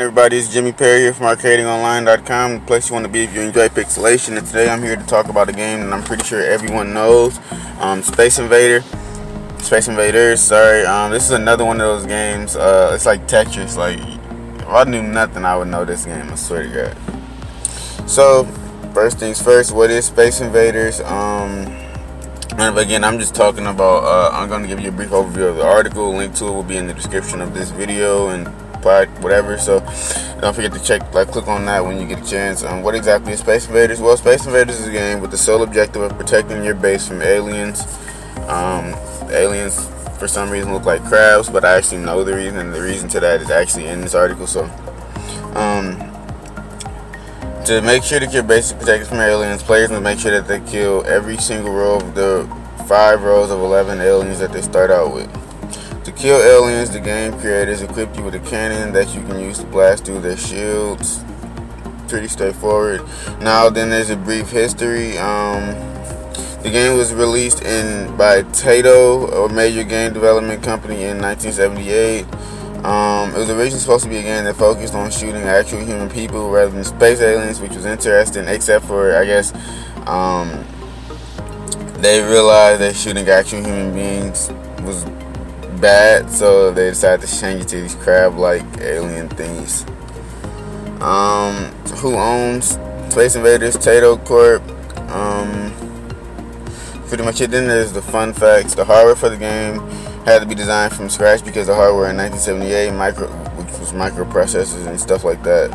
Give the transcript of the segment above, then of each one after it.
everybody, it's Jimmie Perry here from arcadingonline.com, the place you want to be if you enjoy pixelation. And today I'm here to talk about a game that I'm pretty sure everyone knows, um, Space Invader. Space Invaders, sorry. Um, this is another one of those games. Uh, it's like Tetris. Like, if I knew nothing, I would know this game. I swear to God. So, first things first, what is Space Invaders? Um, and again, I'm just talking about. Uh, I'm going to give you a brief overview of the article. Link to it will be in the description of this video and whatever. So don't forget to check, like, click on that when you get a chance. Um, what exactly is Space Invaders? Well, Space Invaders is a game with the sole objective of protecting your base from aliens. Um, aliens, for some reason, look like crabs, but I actually know the reason, and the reason to that is actually in this article. So, um, to make sure that your base is protected from aliens, players must make sure that they kill every single row of the five rows of 11 aliens that they start out with. Kill aliens, the game creators equipped you with a cannon that you can use to blast through their shields. Pretty straightforward. Now, then there's a brief history. Um, the game was released in by Taito, a major game development company, in 1978. Um, it was originally supposed to be a game that focused on shooting actual human people rather than space aliens, which was interesting, except for, I guess, um, they realized that shooting actual human beings was bad, so they decided to change it to these crab-like alien things. Um, who owns Space Invaders? Taito Corp. Um, pretty much it. Then there's the fun facts. The hardware for the game had to be designed from scratch because the hardware in 1978, micro, which was microprocessors and stuff like that,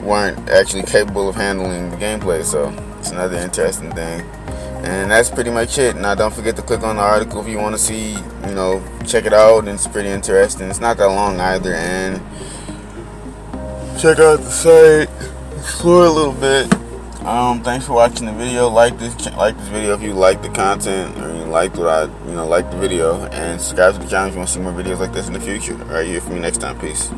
weren't actually capable of handling the gameplay. So it's another interesting thing. And that's pretty much it. Now, don't forget to click on the article if you want to see, you know, check it out. It's pretty interesting. It's not that long either. And check out the site, explore a little bit. Um, thanks for watching the video. Like this, like this video if you like the content or you like what I, you know, like the video, and subscribe to the channel if you want to see more videos like this in the future. All right, you for me next time. Peace.